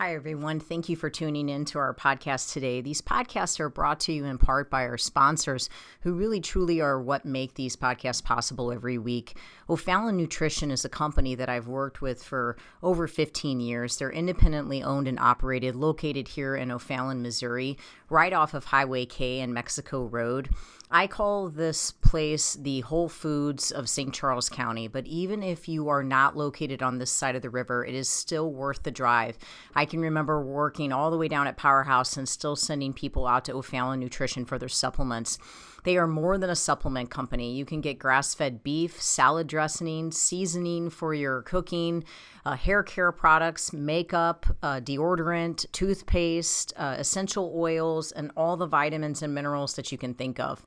Hi, everyone. Thank you for tuning in to our podcast today. These podcasts are brought to you in part by our sponsors, who really truly are what make these podcasts possible every week. O'Fallon Nutrition is a company that I've worked with for over 15 years. They're independently owned and operated, located here in O'Fallon, Missouri, right off of Highway K and Mexico Road. I call this place the Whole Foods of St. Charles County, but even if you are not located on this side of the river, it is still worth the drive. I can remember working all the way down at Powerhouse and still sending people out to O'Fallon Nutrition for their supplements. They are more than a supplement company. You can get grass fed beef, salad dressing, seasoning for your cooking, uh, hair care products, makeup, uh, deodorant, toothpaste, uh, essential oils, and all the vitamins and minerals that you can think of.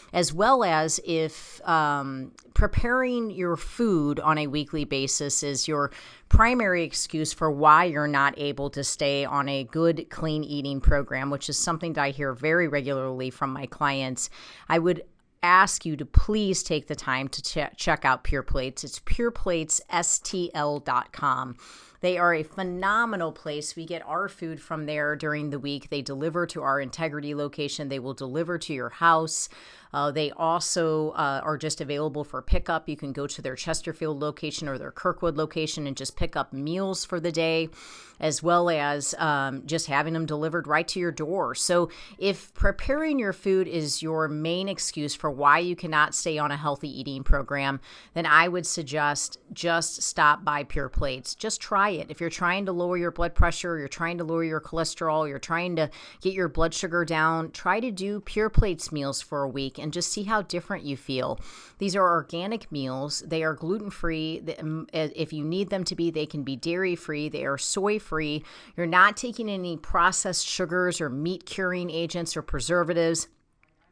as well as if um, preparing your food on a weekly basis is your primary excuse for why you're not able to stay on a good clean eating program, which is something that I hear very regularly from my clients. I would ask you to please take the time to ch- check out Pure Plates. It's pureplatesstl.com. They are a phenomenal place. We get our food from there during the week. They deliver to our integrity location, they will deliver to your house. Uh, they also uh, are just available for pickup. You can go to their Chesterfield location or their Kirkwood location and just pick up meals for the day, as well as um, just having them delivered right to your door. So, if preparing your food is your main excuse for why you cannot stay on a healthy eating program, then I would suggest just stop by Pure Plates. Just try it. If you're trying to lower your blood pressure, you're trying to lower your cholesterol, you're trying to get your blood sugar down, try to do Pure Plates meals for a week and just see how different you feel. These are organic meals. They are gluten free. Um, if you need them to be, they can be dairy free. They are soy free. You're not taking any processed sugars or meat curing agents or preservatives.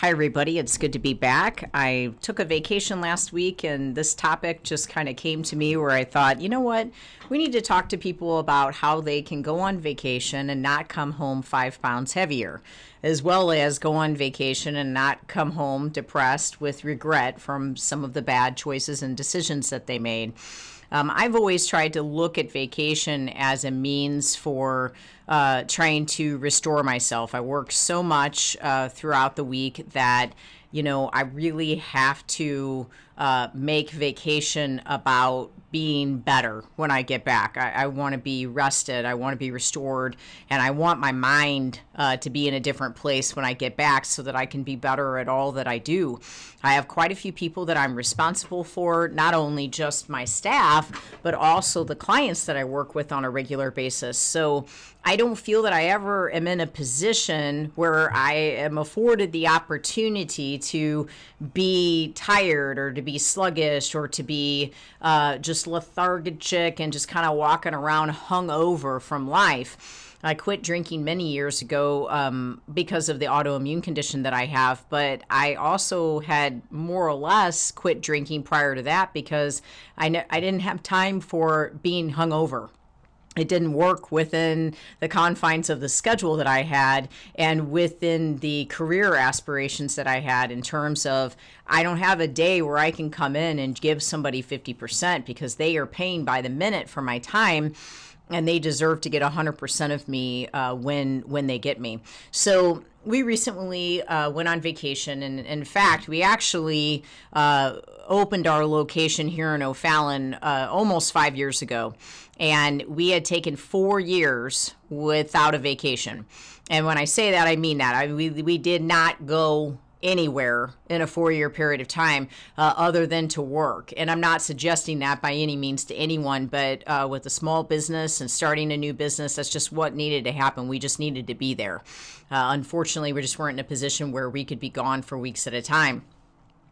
Hi, everybody. It's good to be back. I took a vacation last week, and this topic just kind of came to me where I thought, you know what? We need to talk to people about how they can go on vacation and not come home five pounds heavier, as well as go on vacation and not come home depressed with regret from some of the bad choices and decisions that they made. Um, I've always tried to look at vacation as a means for uh, trying to restore myself. I work so much uh, throughout the week that you know I really have to uh, make vacation about being better when I get back. I, I want to be rested. I want to be restored, and I want my mind uh, to be in a different place when I get back so that I can be better at all that I do. I have quite a few people that I'm responsible for, not only just my staff, but also the clients that I work with on a regular basis. So I don't feel that I ever am in a position where I am afforded the opportunity to be tired or to be sluggish or to be uh, just lethargic and just kind of walking around hung over from life. I quit drinking many years ago um, because of the autoimmune condition that I have, but I also had more or less quit drinking prior to that because I, I didn't have time for being hungover it didn't work within the confines of the schedule that I had and within the career aspirations that I had in terms of I don't have a day where I can come in and give somebody 50% because they are paying by the minute for my time and they deserve to get 100% of me uh, when when they get me. So we recently uh, went on vacation, and in fact, we actually uh, opened our location here in O'Fallon uh, almost five years ago, and we had taken four years without a vacation. And when I say that, I mean that. I, we we did not go anywhere in a four year period of time uh, other than to work. And I'm not suggesting that by any means to anyone, but uh, with a small business and starting a new business, that's just what needed to happen. We just needed to be there. Uh, unfortunately, we just weren't in a position where we could be gone for weeks at a time.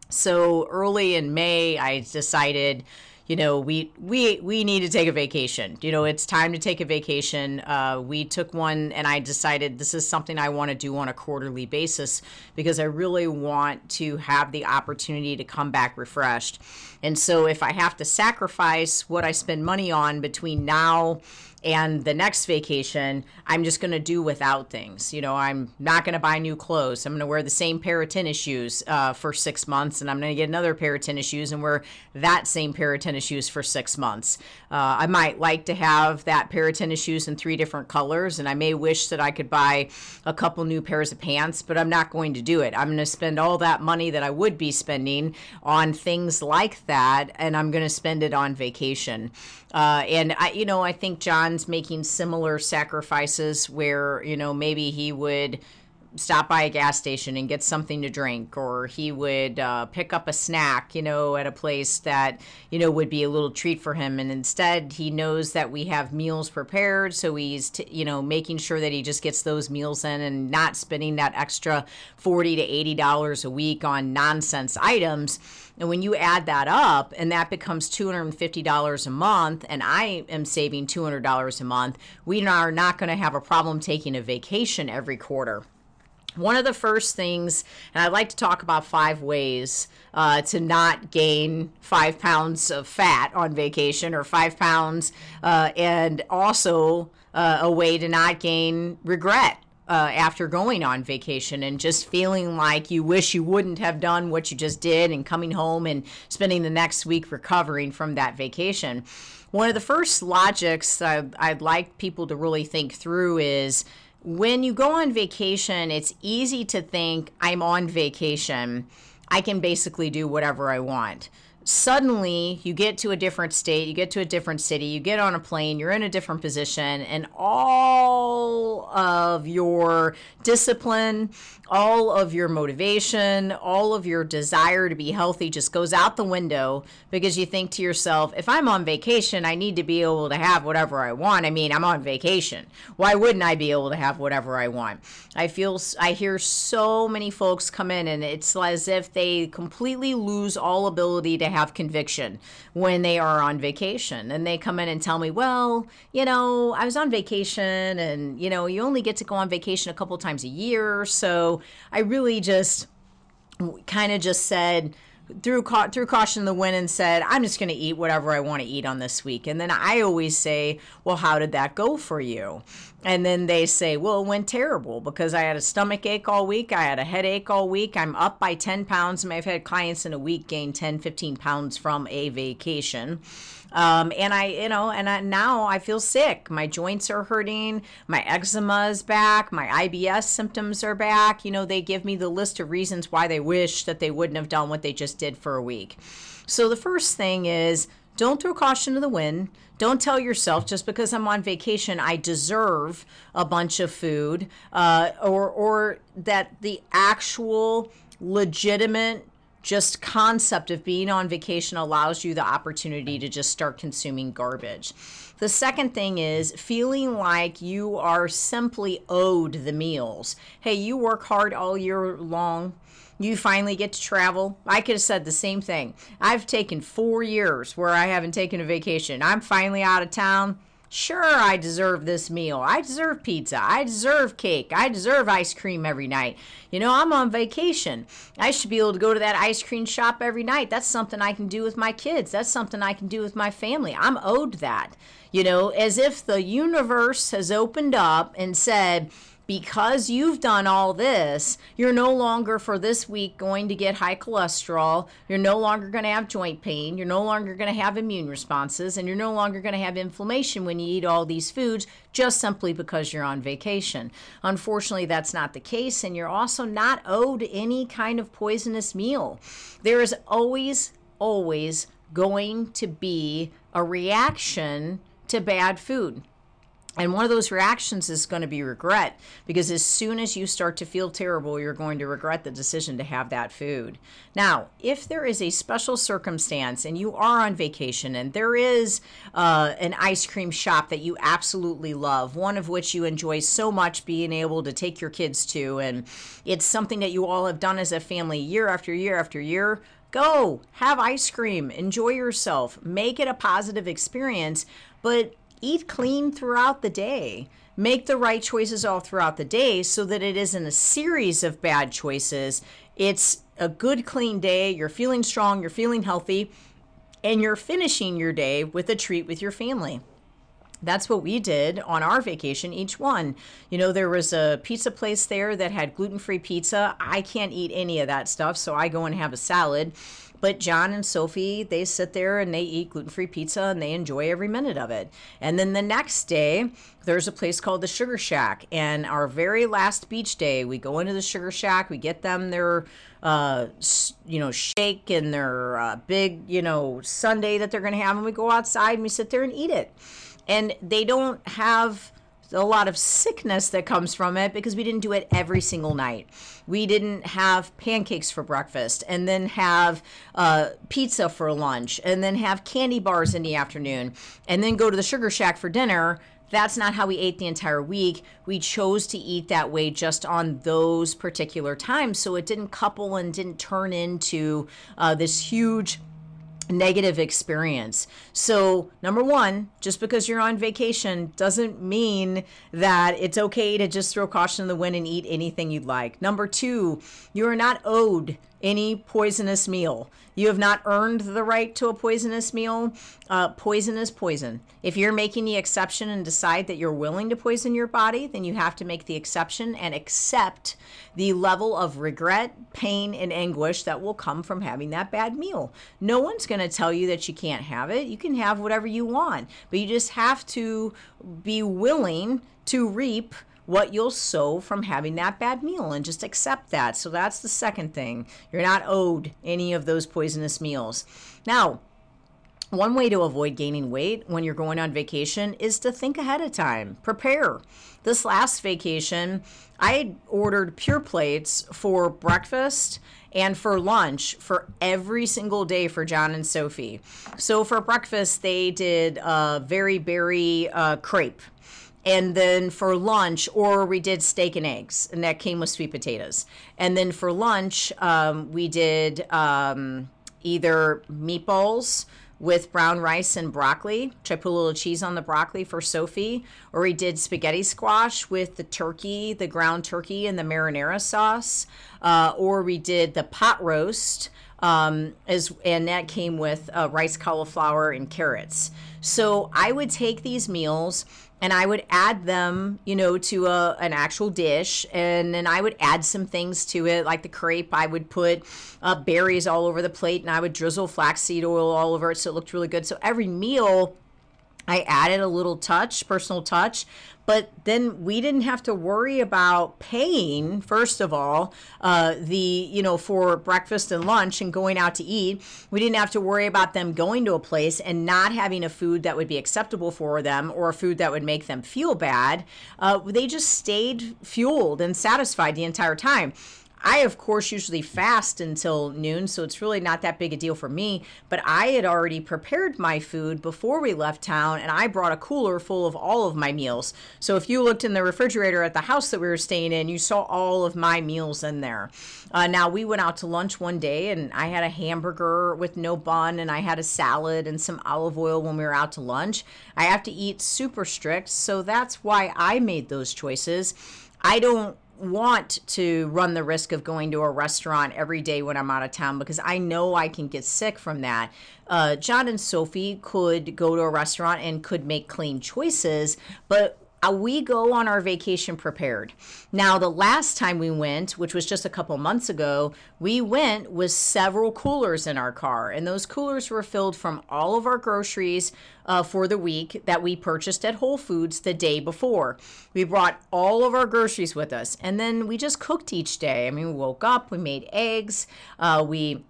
So early in May, I decided you know, we we we need to take a vacation. You know, it's time to take a vacation. Uh, we took one, and I decided this is something I want to do on a quarterly basis because I really want to have the opportunity to come back refreshed. And so, if I have to sacrifice what I spend money on between now and the next vacation i'm just going to do without things. You know i'm not going to buy new clothes. I'm going to wear the same pair of tennis shoes uh, for six months and i'm going to get another pair of tennis shoes and wear that same pair of tennis shoes for six months. Uh, i might like to have that pair of tennis shoes in three different colors and i may wish that i could buy a couple new pairs of pants but i'm not going to do it. I'm going to spend all that money that i would be spending on things like that and i'm going to spend it on vacation. Uh, and I, you know, I think John's making similar sacrifices where you know maybe he would stop by a gas station and get something to drink, or he would uh, pick up a snack, you know, at a place that, you know, would be a little treat for him. And instead, he knows that we have meals prepared. So he's, t- you know, making sure that he just gets those meals in and not spending that extra 40 to $80 a week on nonsense items. And when you add that up and that becomes $250 a month, and I am saving $200 a month, we are not going to have a problem taking a vacation every quarter. One of the first things, and I'd like to talk about five ways uh, to not gain five pounds of fat on vacation or five pounds, uh, and also uh, a way to not gain regret. Uh, after going on vacation and just feeling like you wish you wouldn't have done what you just did and coming home and spending the next week recovering from that vacation. One of the first logics I'd, I'd like people to really think through is when you go on vacation, it's easy to think, I'm on vacation. I can basically do whatever I want. Suddenly, you get to a different state, you get to a different city, you get on a plane, you're in a different position, and all of your discipline, all of your motivation, all of your desire to be healthy just goes out the window because you think to yourself, if I'm on vacation, I need to be able to have whatever I want. I mean, I'm on vacation. Why wouldn't I be able to have whatever I want? I feel, I hear so many folks come in and it's as if they completely lose all ability to have conviction when they are on vacation. And they come in and tell me, well, you know, I was on vacation and, you know, you only get to go on vacation a couple times a year. So, I really just kind of just said, threw threw caution in the wind and said, "I'm just going to eat whatever I want to eat on this week." And then I always say, "Well, how did that go for you?" And then they say, "Well, it went terrible because I had a stomach ache all week, I had a headache all week, I'm up by 10 pounds, and I've had clients in a week gain 10, 15 pounds from a vacation." Um, and I, you know, and I, now I feel sick. My joints are hurting. My eczema is back. My IBS symptoms are back. You know, they give me the list of reasons why they wish that they wouldn't have done what they just did for a week. So the first thing is don't throw caution to the wind. Don't tell yourself just because I'm on vacation, I deserve a bunch of food, uh, or or that the actual legitimate just concept of being on vacation allows you the opportunity to just start consuming garbage. The second thing is feeling like you are simply owed the meals. Hey, you work hard all year long. You finally get to travel. I could have said the same thing. I've taken four years where I haven't taken a vacation. I'm finally out of town Sure, I deserve this meal. I deserve pizza. I deserve cake. I deserve ice cream every night. You know, I'm on vacation. I should be able to go to that ice cream shop every night. That's something I can do with my kids. That's something I can do with my family. I'm owed that. You know, as if the universe has opened up and said, because you've done all this, you're no longer for this week going to get high cholesterol. You're no longer going to have joint pain. You're no longer going to have immune responses. And you're no longer going to have inflammation when you eat all these foods just simply because you're on vacation. Unfortunately, that's not the case. And you're also not owed any kind of poisonous meal. There is always, always going to be a reaction to bad food. And one of those reactions is going to be regret because as soon as you start to feel terrible, you're going to regret the decision to have that food. Now, if there is a special circumstance and you are on vacation and there is uh, an ice cream shop that you absolutely love, one of which you enjoy so much being able to take your kids to, and it's something that you all have done as a family year after year after year, Go, have ice cream, enjoy yourself, make it a positive experience, but eat clean throughout the day. Make the right choices all throughout the day so that it isn't a series of bad choices. It's a good, clean day. You're feeling strong, you're feeling healthy, and you're finishing your day with a treat with your family that's what we did on our vacation each one you know there was a pizza place there that had gluten-free pizza i can't eat any of that stuff so i go and have a salad but john and sophie they sit there and they eat gluten-free pizza and they enjoy every minute of it. And then the next day there's a place called the sugar shack. And our very last beach day we go into the sugar shack we get them their uh, you know shake and their uh, big you know sundae that they're going to have and we go outside and we sit there and eat it. And they don't have a lot of sickness that comes from it because we didn't do it every single night. We didn't have pancakes for breakfast and then have uh, pizza for lunch and then have candy bars in the afternoon and then go to the Sugar Shack for dinner. That's not how we ate the entire week. We chose to eat that way just on those particular times. So it didn't couple and didn't turn into uh, this huge negative experience. So, number one, just because you're on vacation doesn't mean that it's okay to just throw caution in the wind and eat anything you'd like. Number two, you are not owed any poisonous meal. You have not earned the right to a poisonous meal. Uh, poison is poison. If you're making the exception and decide that you're willing to poison your body, then you have to make the exception and accept the level of regret, pain, and anguish that will come from having that bad meal. No one's going to tell you that you can't have it. You can have whatever you want, but you just have to be willing to reap what you'll sow from having that bad meal and just accept that. So that's the second thing. You're not owed any of those poisonous meals. Now, one way to avoid gaining weight when you're going on vacation is to think ahead of time, prepare. This last vacation, I ordered pure plates for breakfast and for lunch for every single day for John and Sophie. So for breakfast, they did a very berry uh, crepe and then for lunch or we did steak and eggs and that came with sweet potatoes. And then for lunch um, we did um, either meatballs with brown rice and broccoli which i put a little cheese on the broccoli for sophie or we did spaghetti squash with the turkey the ground turkey and the marinara sauce uh, or we did the pot roast um, as and that came with uh, rice cauliflower and carrots. So i would take these meals and I would add them, you know, to a, an actual dish, and then I would add some things to it, like the crepe. I would put uh, berries all over the plate, and I would drizzle flaxseed oil all over it, so it looked really good. So every meal, I added a little touch, personal touch, but then we didn't have to worry about paying first of all uh, the you know for breakfast and lunch and going out to eat. We didn't have to worry about them going to a place and not having a food that would be acceptable for them or a food that would make them feel bad. Uh, they just stayed fueled and satisfied the entire time I, of course, usually fast until noon, so it's really not that big a deal for me. But I had already prepared my food before we left town, and I brought a cooler full of all of my meals. So if you looked in the refrigerator at the house that we were staying in, you saw all of my meals in there. Uh, now, we went out to lunch one day, and I had a hamburger with no bun, and I had a salad and some olive oil when we were out to lunch. I have to eat super strict, so that's why I made those choices. I don't want to run the risk of going to a restaurant every day when I'm out of town because I know I can get sick from that. Uh, John and Sophie could go to a restaurant and could make clean choices, but uh, we go on our vacation prepared. Now, the last time we went, which was just a couple months ago, we went with several coolers in our car, and those coolers were filled from all of our groceries uh, for the week that we purchased at Whole Foods the day before. We brought all of our groceries with us, and then we just cooked each day. I mean, we woke up, we made eggs, uh, we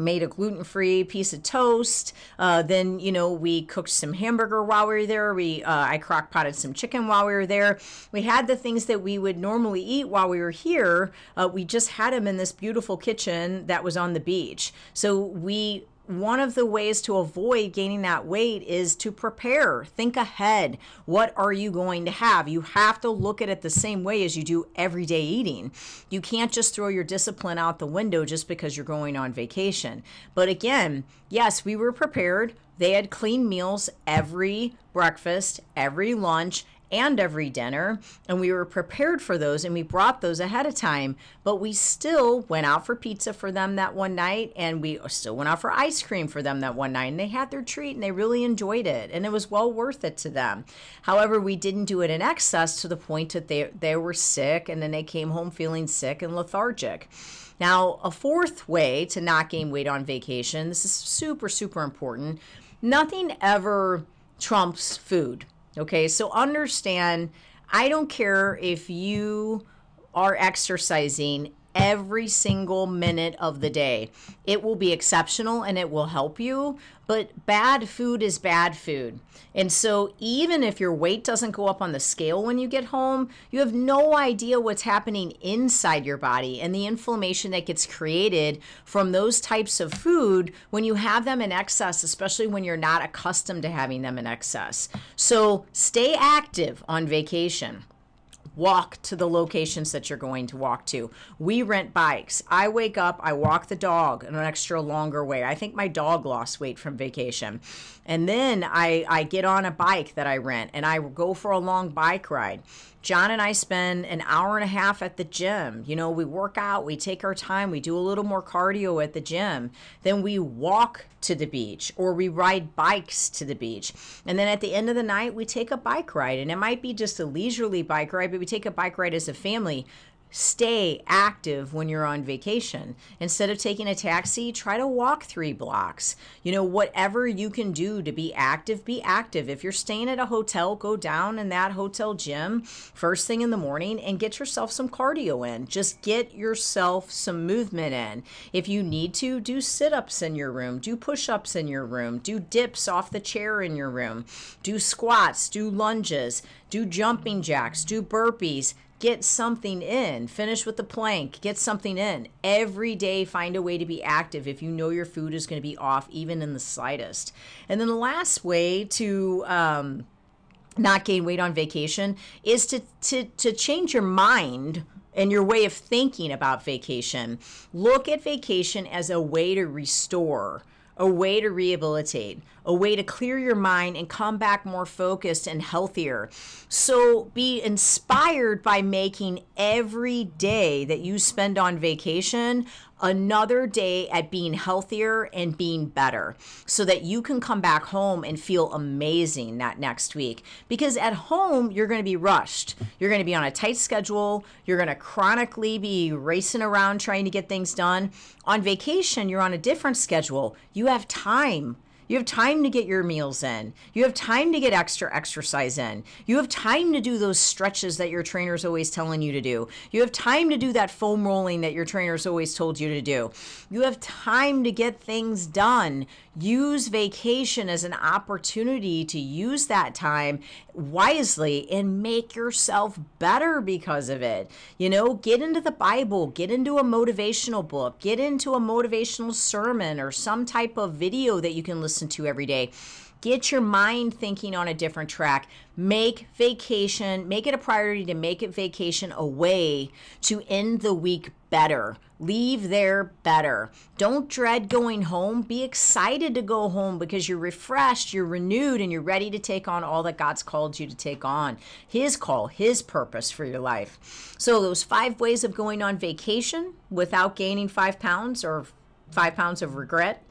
made a gluten free piece of toast. Uh, then, you know, we cooked some hamburger while we were there. We uh, I crock potted some chicken while we were there. We had the things that we would normally eat while we were here. Uh, we just had them in this beautiful kitchen that was on the beach. So we one of the ways to avoid gaining that weight is to prepare. Think ahead. What are you going to have? You have to look at it the same way as you do everyday eating. You can't just throw your discipline out the window just because you're going on vacation. But again, yes, we were prepared. They had clean meals every breakfast, every lunch, and every dinner. And we were prepared for those and we brought those ahead of time. But we still went out for pizza for them that one night and we still went out for ice cream for them that one night. And they had their treat and they really enjoyed it. And it was well worth it to them. However, we didn't do it in excess to the point that they, they were sick and then they came home feeling sick and lethargic. Now, a fourth way to not gain weight on vacation, this is super, super important. Nothing ever trumps food. Okay, so understand I don't care if you are exercising every single minute of the day. It will be exceptional and it will help you, but bad food is bad food. And so, even if your weight doesn't go up on the scale when you get home, you have no idea what's happening inside your body and the inflammation that gets created from those types of food when you have them in excess, especially when you're not accustomed to having them in excess. So, stay active on vacation walk to the locations that you're going to walk to. We rent bikes. I wake up, I walk the dog an extra longer way. I think my dog lost weight from vacation. And then I, I get on a bike that I rent and I go for a long bike ride. John and I spend an hour and a half at the gym. You know, we work out, we take our time, we do a little more cardio at the gym. Then we walk to the beach or we ride bikes to the beach. And then at the end of the night, we take a bike ride. And it might be just a leisurely bike ride, but we take a bike ride as a family stay active when you're on vacation. Instead of taking a taxi, try to walk three blocks. You know, whatever you can do to be active, be active. If you're staying at a hotel, go down in that hotel gym first thing in the morning and get yourself some cardio in. Just get yourself some movement in. If you need to, do sit ups in your room, do push ups in your room, do dips off the chair in your room, do squats, do lunges, do jumping jacks, do burpees get something in. Finish with the plank, get something in. Every day, find a way to be active if you know your food is going to be off, even in the slightest. And then the last way to, um, not gain weight on vacation is to, to, to change your mind and your way of thinking about vacation. Look at vacation as a way to restore a way to rehabilitate, a way to clear your mind and come back more focused and healthier. So be inspired by making every day that you spend on vacation another day at being healthier and being better so that you can come back home and feel amazing that next week. Because at home, you're going to be rushed. You're going to be on a tight schedule. You're going to chronically be racing around trying to get things done. On vacation, you're on a different schedule. You have time you have time to get your meals in. You have time to get extra exercise in. You have time to do those stretches that your trainer's always telling you to do. You have time to do that foam rolling that your trainer trainer's always told you to do. You have time to get things done. Use vacation as an opportunity to use that time wisely and make yourself better because of it. You know, get into the Bible, get into a motivational book, get into a motivational sermon or some type of video that you can listen to every day. Get your mind thinking on a different track. Make vacation, make it a priority to make it vacation away to end the week better. Leave there better. Don't dread going home. Be excited to go home because you're refreshed, you're renewed, and you're ready to take on all that God's called you to take on. His call, His purpose for your life. So, those five ways of going on vacation without gaining five pounds or five pounds of regret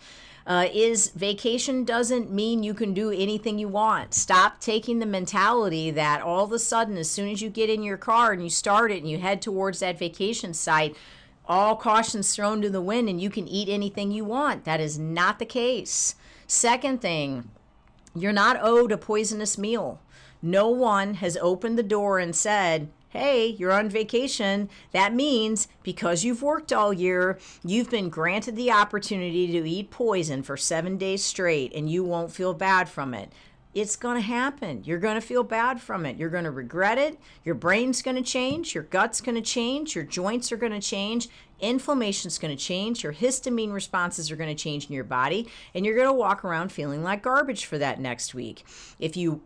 uh, is vacation doesn't mean you can do anything you want. Stop taking the mentality that all of a sudden, as soon as you get in your car and you start it and you head towards that vacation site, all cautions thrown to the wind and you can eat anything you want. That is not the case. Second thing, you're not owed a poisonous meal. No one has opened the door and said, hey, you're on vacation. That means because you've worked all year, you've been granted the opportunity to eat poison for seven days straight and you won't feel bad from it. It's going to happen. You're going to feel bad from it. You're going to regret it. Your brain's going to change. Your gut's going to change. Your joints are going to change. Inflammation's going to change. Your histamine responses are going to change in your body. And you're going to walk around feeling like garbage for that next week. If you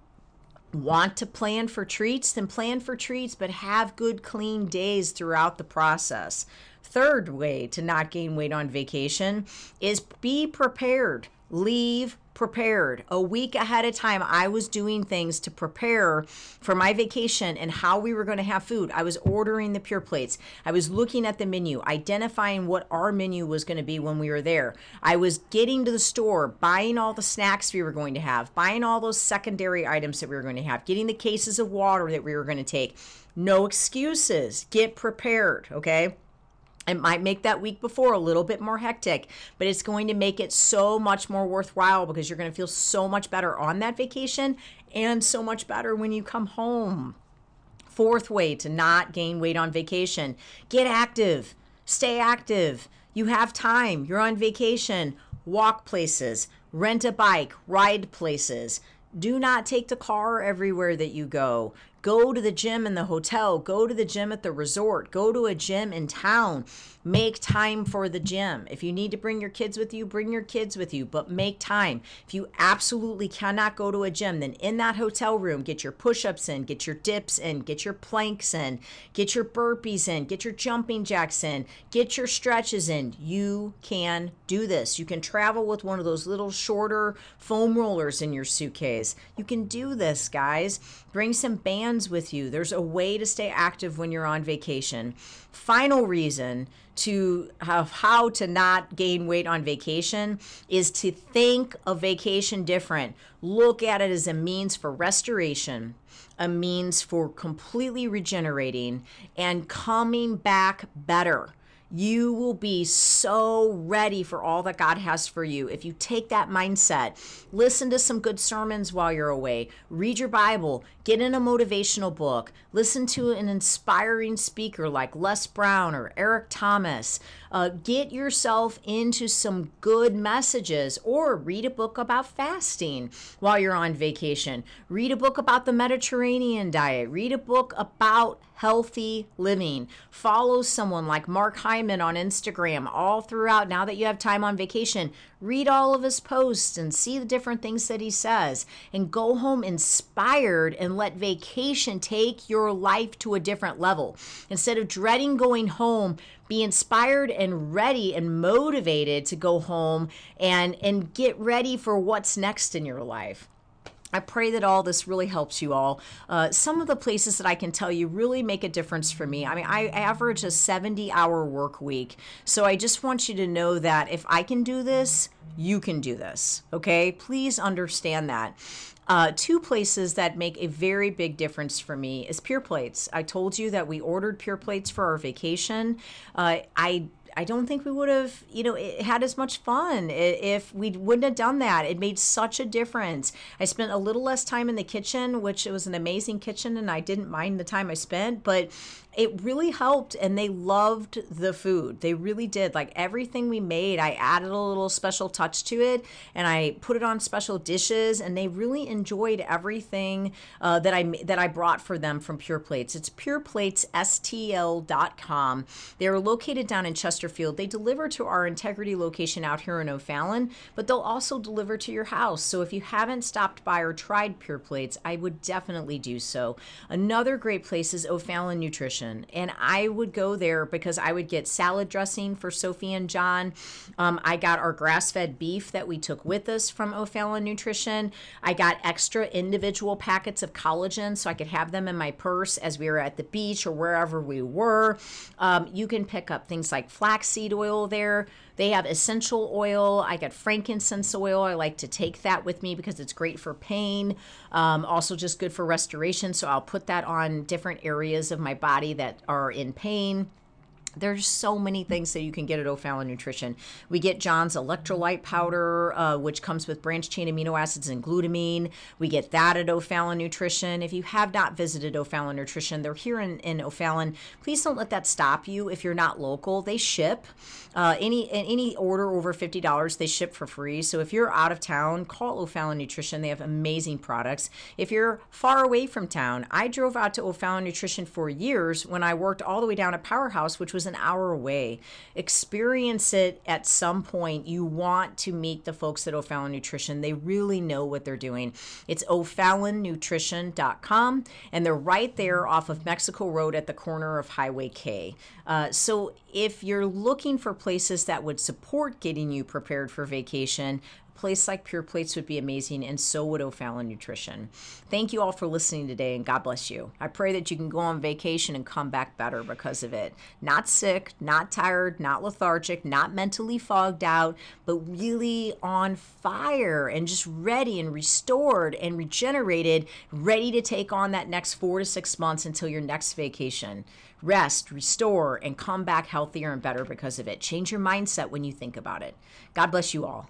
want to plan for treats, then plan for treats, but have good, clean days throughout the process. Third way to not gain weight on vacation is be prepared. Leave prepared. A week ahead of time, I was doing things to prepare for my vacation and how we were going to have food. I was ordering the pure plates. I was looking at the menu, identifying what our menu was going to be when we were there. I was getting to the store, buying all the snacks we were going to have, buying all those secondary items that we were going to have, getting the cases of water that we were going to take. No excuses. Get prepared, okay? It might make that week before a little bit more hectic, but it's going to make it so much more worthwhile because you're going to feel so much better on that vacation and so much better when you come home. Fourth way to not gain weight on vacation get active, stay active. You have time, you're on vacation, walk places, rent a bike, ride places. Do not take the car everywhere that you go. Go to the gym in the hotel, go to the gym at the resort, go to a gym in town. Make time for the gym. If you need to bring your kids with you, bring your kids with you, but make time. If you absolutely cannot go to a gym, then in that hotel room, get your push ups in, get your dips in, get your planks in, get your burpees in, get your jumping jacks in, get your stretches in. You can do this. You can travel with one of those little shorter foam rollers in your suitcase. You can do this, guys. Bring some bands with you. There's a way to stay active when you're on vacation. Final reason to how to not gain weight on vacation is to think of vacation different. Look at it as a means for restoration, a means for completely regenerating and coming back better you will be so ready for all that God has for you. If you take that mindset, listen to some good sermons while you're away, read your Bible, get in a motivational book, listen to an inspiring speaker like Les Brown or Eric Thomas. Uh, get yourself into some good messages or read a book about fasting while you're on vacation. Read a book about the Mediterranean diet. Read a book about healthy living. Follow someone like Mark Hyman on Instagram all throughout. Now that you have time on vacation, read all of his posts and see the different things that he says and go home inspired and let vacation take your life to a different level. Instead of dreading going home, be inspired and ready and motivated to go home and and get ready for what's next in your life. I pray that all this really helps you all. Uh, some of the places that I can tell you really make a difference for me. I mean, I average a 70 hour work week. So I just want you to know that if I can do this, you can do this. Okay? Please understand that. Uh, two places that make a very big difference for me is Pure Plates. I told you that we ordered Pure Plates for our vacation. Uh, I I don't think we would have, you know, had as much fun if we wouldn't have done that. It made such a difference. I spent a little less time in the kitchen, which it was an amazing kitchen, and I didn't mind the time I spent, but it really helped and they loved the food. They really did. Like everything we made, I added a little special touch to it and I put it on special dishes and they really enjoyed everything uh, that I that I brought for them from Pure Plates. It's pureplatesstl.com. They're located down in Chesterfield. They deliver to our Integrity location out here in O'Fallon, but they'll also deliver to your house. So if you haven't stopped by or tried Pure Plates, I would definitely do so. Another great place is O'Fallon Nutrition nutrition. And I would go there because I would get salad dressing for Sophie and John. Um, I got our grass fed beef that we took with us from O'Fallon Nutrition. I got extra individual packets of collagen so I could have them in my purse as we were at the beach or wherever we were. Um, you can pick up things like flaxseed oil there They have essential oil. I got frankincense oil. I like to take that with me because it's great for pain. Um, also, just good for restoration. So I'll put that on different areas of my body that are in pain. There's so many things that you can get at O'Fallon Nutrition. We get John's electrolyte powder, uh, which comes with branched chain amino acids and glutamine. We get that at O'Fallon Nutrition. If you have not visited O'Fallon Nutrition, they're here in, in O'Fallon. Please don't let that stop you if you're not local. They ship. Uh, any any order over fifty dollars, they ship for free. So if you're out of town, call O'Fallon Nutrition. They have amazing products. If you're far away from town, I drove out to O'Fallon Nutrition for years when I worked all the way down at Powerhouse, which was an hour away. Experience it at some point. You want to meet the folks at O'Fallon Nutrition. They really know what they're doing. It's o'fallonnutrition.com, and they're right there off of Mexico Road at the corner of Highway K. Uh, so if you're looking for places that would support getting you prepared for vacation, place like Pure Plates would be amazing, and so would O'Fallon Nutrition. Thank you all for listening today, and God bless you. I pray that you can go on vacation and come back better because of it. Not sick, not tired, not lethargic, not mentally fogged out, but really on fire and just ready and restored and regenerated, ready to take on that next four to six months until your next vacation. Rest, restore, and come back healthier and better because of it. Change your mindset when you think about it. God bless you all.